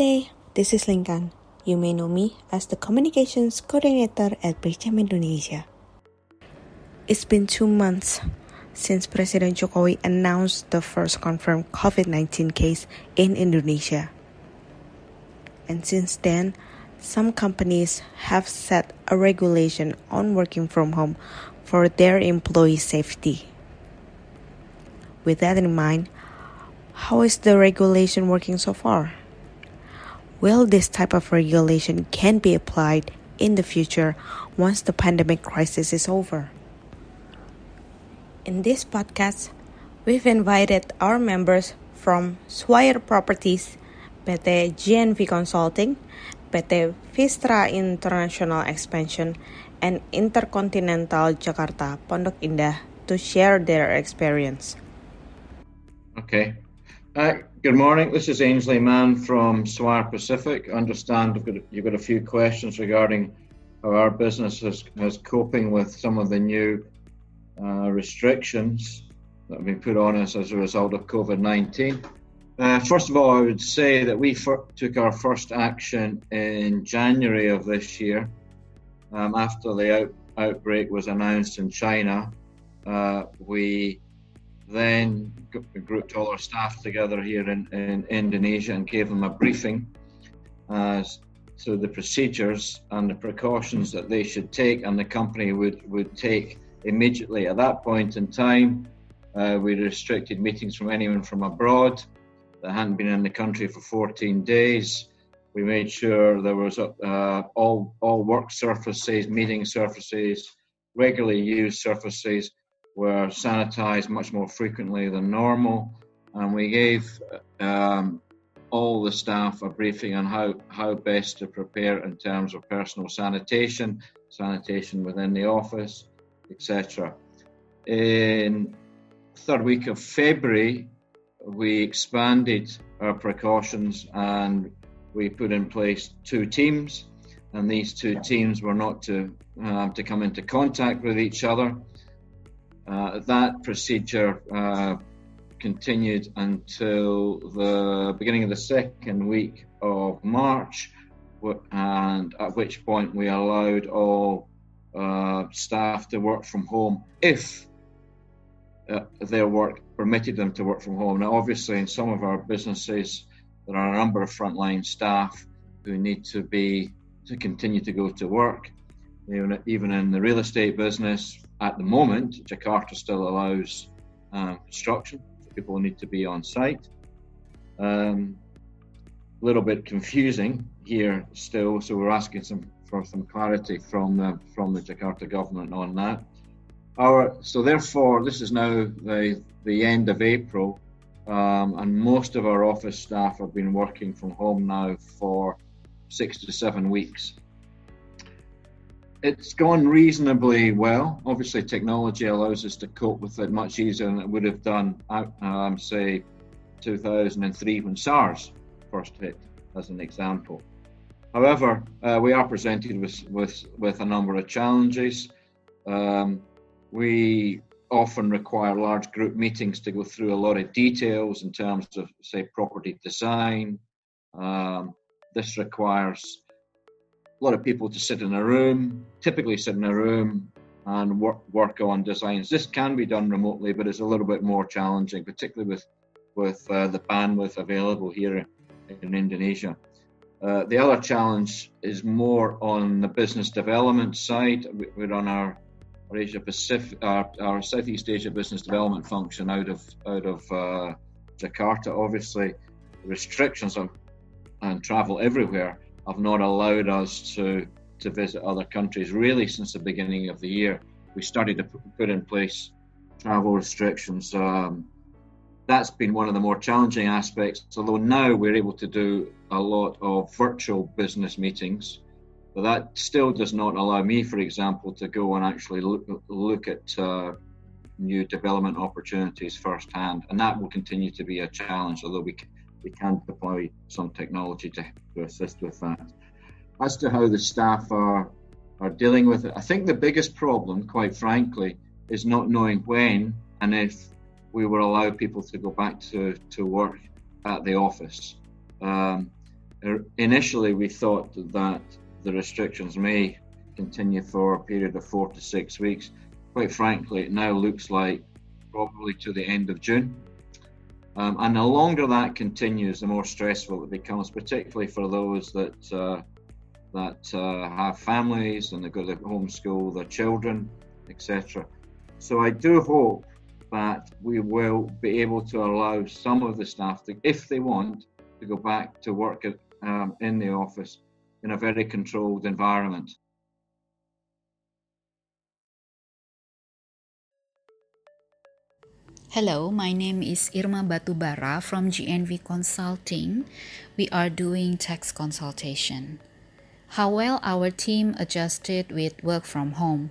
this is Lincoln. You may know me as the Communications Coordinator at BritCham Indonesia. It's been two months since President Jokowi announced the first confirmed COVID 19 case in Indonesia. And since then, some companies have set a regulation on working from home for their employee safety. With that in mind, how is the regulation working so far? Will this type of regulation can be applied in the future once the pandemic crisis is over? In this podcast, we've invited our members from Swire Properties, PT GNV Consulting, PT Vistra International Expansion, and Intercontinental Jakarta Pondok Indah to share their experience. Okay. Uh, good morning. This is Ainsley Mann from Swire Pacific. I understand you've got, you've got a few questions regarding how our business is, is coping with some of the new uh, restrictions that have been put on us as a result of COVID 19. Uh, first of all, I would say that we took our first action in January of this year um, after the out- outbreak was announced in China. Uh, we then grouped all our staff together here in, in Indonesia and gave them a briefing as to the procedures and the precautions that they should take and the company would, would take immediately. At that point in time, uh, we restricted meetings from anyone from abroad that hadn't been in the country for 14 days. We made sure there was uh, all all work surfaces, meeting surfaces, regularly used surfaces were sanitized much more frequently than normal, and we gave um, all the staff a briefing on how, how best to prepare in terms of personal sanitation, sanitation within the office, etc. In third week of February, we expanded our precautions and we put in place two teams, and these two teams were not to uh, to come into contact with each other. Uh, that procedure uh, continued until the beginning of the second week of March, and at which point we allowed all uh, staff to work from home if uh, their work permitted them to work from home. Now, obviously, in some of our businesses, there are a number of frontline staff who need to be to continue to go to work. Even, in the real estate business, at the moment, Jakarta still allows uh, construction, so people need to be on site. A um, little bit confusing here still, so we're asking some for some clarity from the from the Jakarta government on that. Our so therefore, this is now the the end of April, um, and most of our office staff have been working from home now for six to seven weeks it's gone reasonably well. Obviously, technology allows us to cope with it much easier than it would have done, um, say, 2003 when SARS first hit, as an example. However, uh, we are presented with, with, with a number of challenges. Um, we often require large group meetings to go through a lot of details in terms of, say, property design. Um, this requires a lot of people to sit in a room, typically sit in a room and work, work on designs. This can be done remotely, but it's a little bit more challenging, particularly with with uh, the bandwidth available here in Indonesia. Uh, the other challenge is more on the business development side. We're on our, our Asia Pacific, our, our, Southeast Asia business development function out of out of uh, Jakarta. Obviously, restrictions on and travel everywhere have not allowed us to to visit other countries really since the beginning of the year. We started to put in place travel restrictions. Um, that's been one of the more challenging aspects. Although now we're able to do a lot of virtual business meetings, but that still does not allow me, for example, to go and actually look, look at uh, new development opportunities firsthand, and that will continue to be a challenge. Although we we can deploy some technology to, to assist with that. As to how the staff are are dealing with it, I think the biggest problem, quite frankly, is not knowing when and if we will allow people to go back to, to work at the office. Um, er, initially we thought that the restrictions may continue for a period of four to six weeks. Quite frankly, it now looks like probably to the end of June. Um, and the longer that continues, the more stressful it becomes, particularly for those that uh, that uh, have families and they go to homeschool their children, etc. So I do hope that we will be able to allow some of the staff to, if they want, to go back to work at, um, in the office in a very controlled environment. Hello, my name is Irma Batubara from GNV Consulting. We are doing tax consultation. How well our team adjusted with work from home.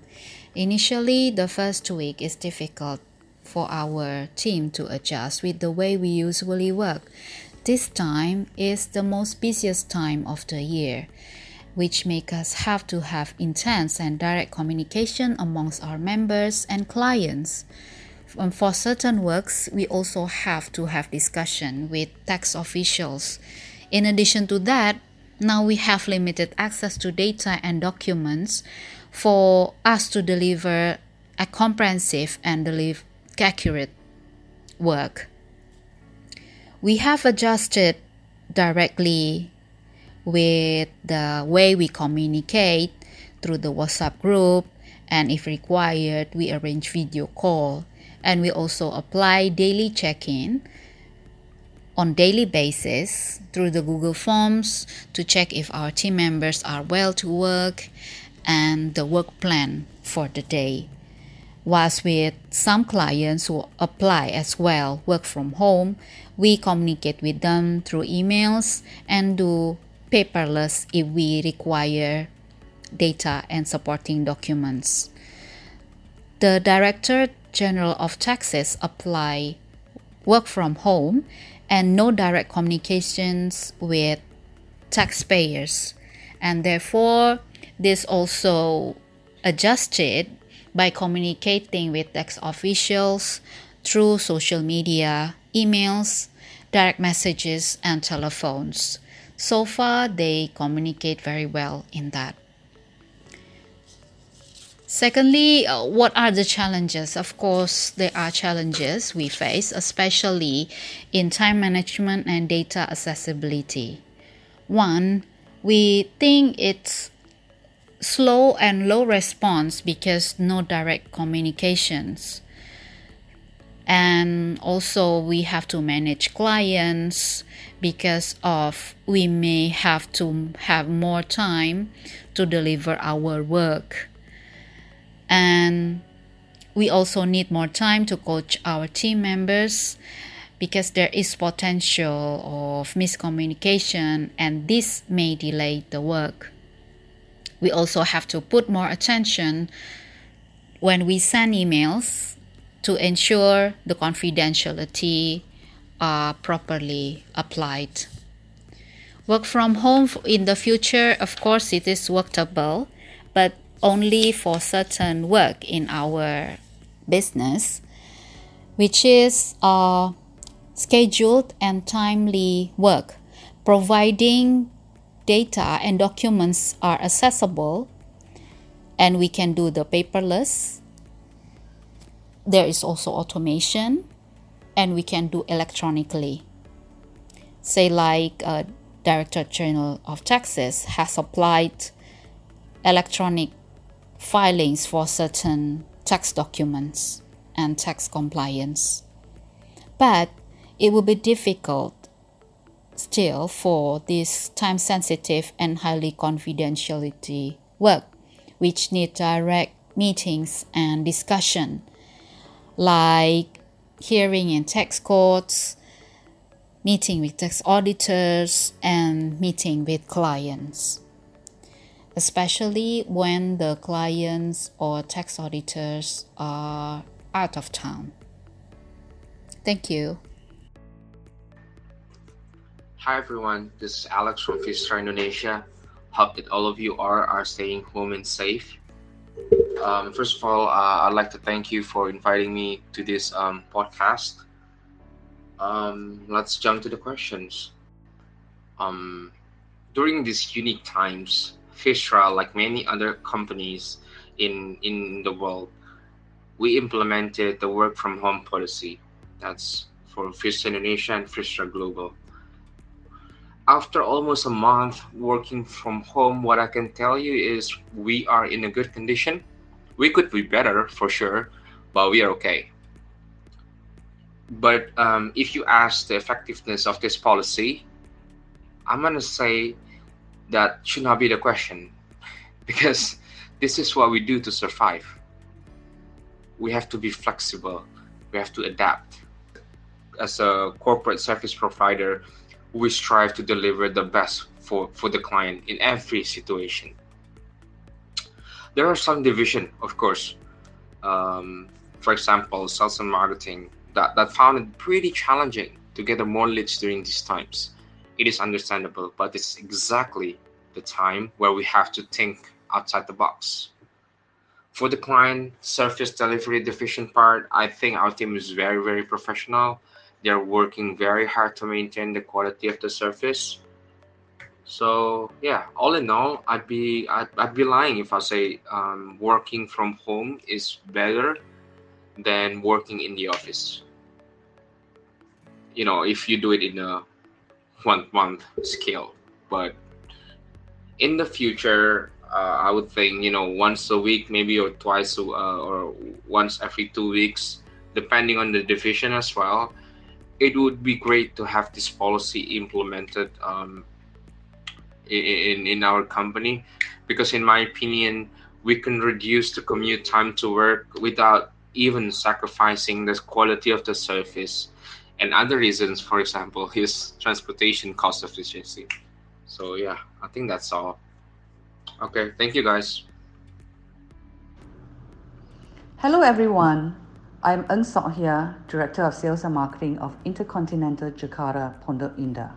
Initially, the first week is difficult for our team to adjust with the way we usually work. This time is the most busiest time of the year, which make us have to have intense and direct communication amongst our members and clients. And for certain works, we also have to have discussion with tax officials. In addition to that, now we have limited access to data and documents for us to deliver a comprehensive and deliver accurate work. We have adjusted directly with the way we communicate through the WhatsApp group, and if required, we arrange video call. And we also apply daily check in on daily basis through the Google Forms to check if our team members are well to work and the work plan for the day. Whilst with some clients who apply as well work from home, we communicate with them through emails and do paperless if we require data and supporting documents. The Director General of Taxes apply work from home and no direct communications with taxpayers. And therefore, this also adjusted by communicating with tax officials through social media, emails, direct messages, and telephones. So far, they communicate very well in that. Secondly, uh, what are the challenges? Of course, there are challenges we face, especially in time management and data accessibility. One, we think it's slow and low response because no direct communications. And also, we have to manage clients because of we may have to have more time to deliver our work and we also need more time to coach our team members because there is potential of miscommunication and this may delay the work. We also have to put more attention when we send emails to ensure the confidentiality are properly applied. Work from home in the future of course it is workable only for certain work in our business, which is uh, scheduled and timely work, providing data and documents are accessible and we can do the paperless. There is also automation and we can do electronically. Say, like uh, Director General of Taxes has applied electronic filings for certain tax documents and tax compliance. But it will be difficult still for this time sensitive and highly confidentiality work, which need direct meetings and discussion, like hearing in tax courts, meeting with tax auditors, and meeting with clients especially when the clients or tax auditors are out of town. Thank you. Hi everyone, this is Alex from Vistra Indonesia. Hope that all of you are are staying home and safe. Um, first of all, uh, I'd like to thank you for inviting me to this um, podcast. Um, let's jump to the questions. Um, during these unique times, Vistra, like many other companies in in the world, we implemented the work from home policy. That's for Vistra Indonesia and Vistra Global. After almost a month working from home, what I can tell you is we are in a good condition. We could be better for sure, but we are okay. But um, if you ask the effectiveness of this policy, I'm gonna say that should not be the question because this is what we do to survive. We have to be flexible, we have to adapt. As a corporate service provider, we strive to deliver the best for, for the client in every situation. There are some division, of course. Um, for example, sales and marketing that, that found it pretty challenging to get more leads during these times. It is understandable, but it's exactly the time where we have to think outside the box. For the client service delivery deficient part, I think our team is very, very professional. They're working very hard to maintain the quality of the service. So yeah, all in all, I'd be I'd, I'd be lying if I say um, working from home is better than working in the office. You know, if you do it in a one month scale, but in the future, uh, I would think you know once a week, maybe or twice uh, or once every two weeks, depending on the division as well. It would be great to have this policy implemented um, in in our company, because in my opinion, we can reduce the commute time to work without even sacrificing the quality of the service and other reasons for example his transportation cost efficiency so yeah i think that's all. Okay thank you guys. Hello everyone. I'm Eng Sok here director of sales and marketing of intercontinental jakarta pondok indah.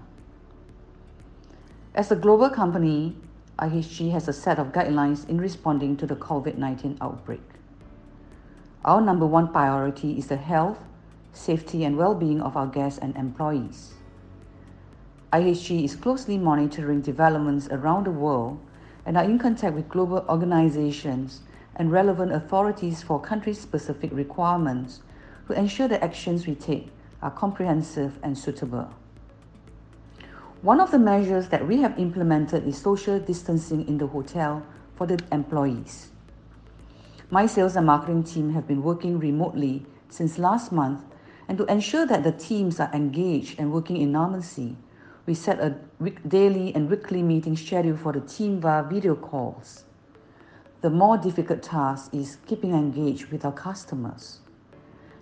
As a global company ihg has a set of guidelines in responding to the covid-19 outbreak. Our number one priority is the health, safety, and well being of our guests and employees. IHG is closely monitoring developments around the world and are in contact with global organizations and relevant authorities for country specific requirements to ensure the actions we take are comprehensive and suitable. One of the measures that we have implemented is social distancing in the hotel for the employees. My sales and marketing team have been working remotely since last month, and to ensure that the teams are engaged and working in normalcy, we set a daily and weekly meeting schedule for the team via video calls. The more difficult task is keeping engaged with our customers.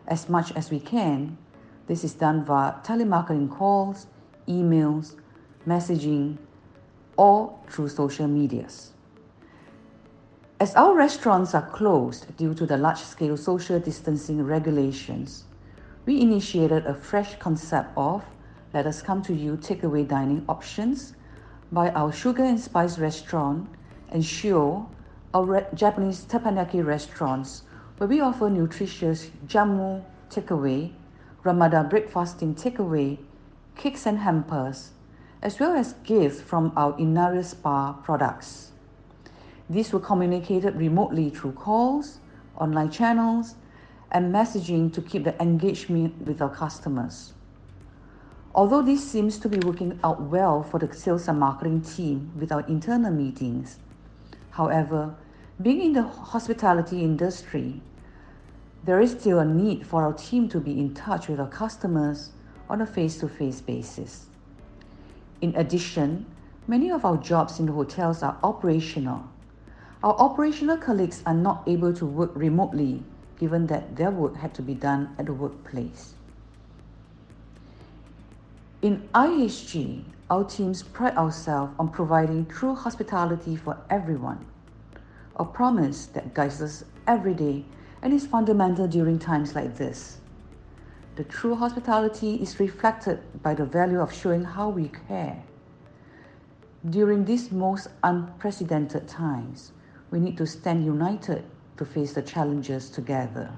As much as we can, this is done via telemarketing calls, emails, messaging, or through social medias. As our restaurants are closed due to the large scale social distancing regulations, we initiated a fresh concept of Let Us Come to You takeaway dining options by our Sugar and Spice restaurant and Shio, our re- Japanese teppanyaki restaurants, where we offer nutritious jamu takeaway, Ramadan breakfasting takeaway, cakes and hampers, as well as gifts from our Inari Spa products. These were communicated remotely through calls, online channels, and messaging to keep the engagement with our customers. Although this seems to be working out well for the sales and marketing team with our internal meetings, however, being in the hospitality industry, there is still a need for our team to be in touch with our customers on a face to face basis. In addition, many of our jobs in the hotels are operational our operational colleagues are not able to work remotely given that their work had to be done at the workplace. In IHG, our teams pride ourselves on providing true hospitality for everyone, a promise that guides us every day and is fundamental during times like this. The true hospitality is reflected by the value of showing how we care. During these most unprecedented times, we need to stand united to face the challenges together.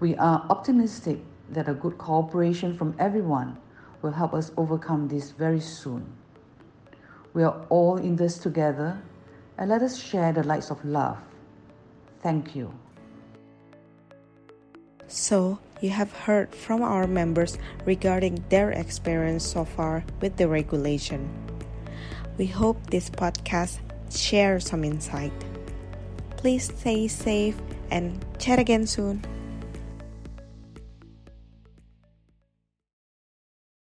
We are optimistic that a good cooperation from everyone will help us overcome this very soon. We are all in this together, and let us share the lights of love. Thank you. So, you have heard from our members regarding their experience so far with the regulation. We hope this podcast shares some insight. Please stay safe and chat again soon.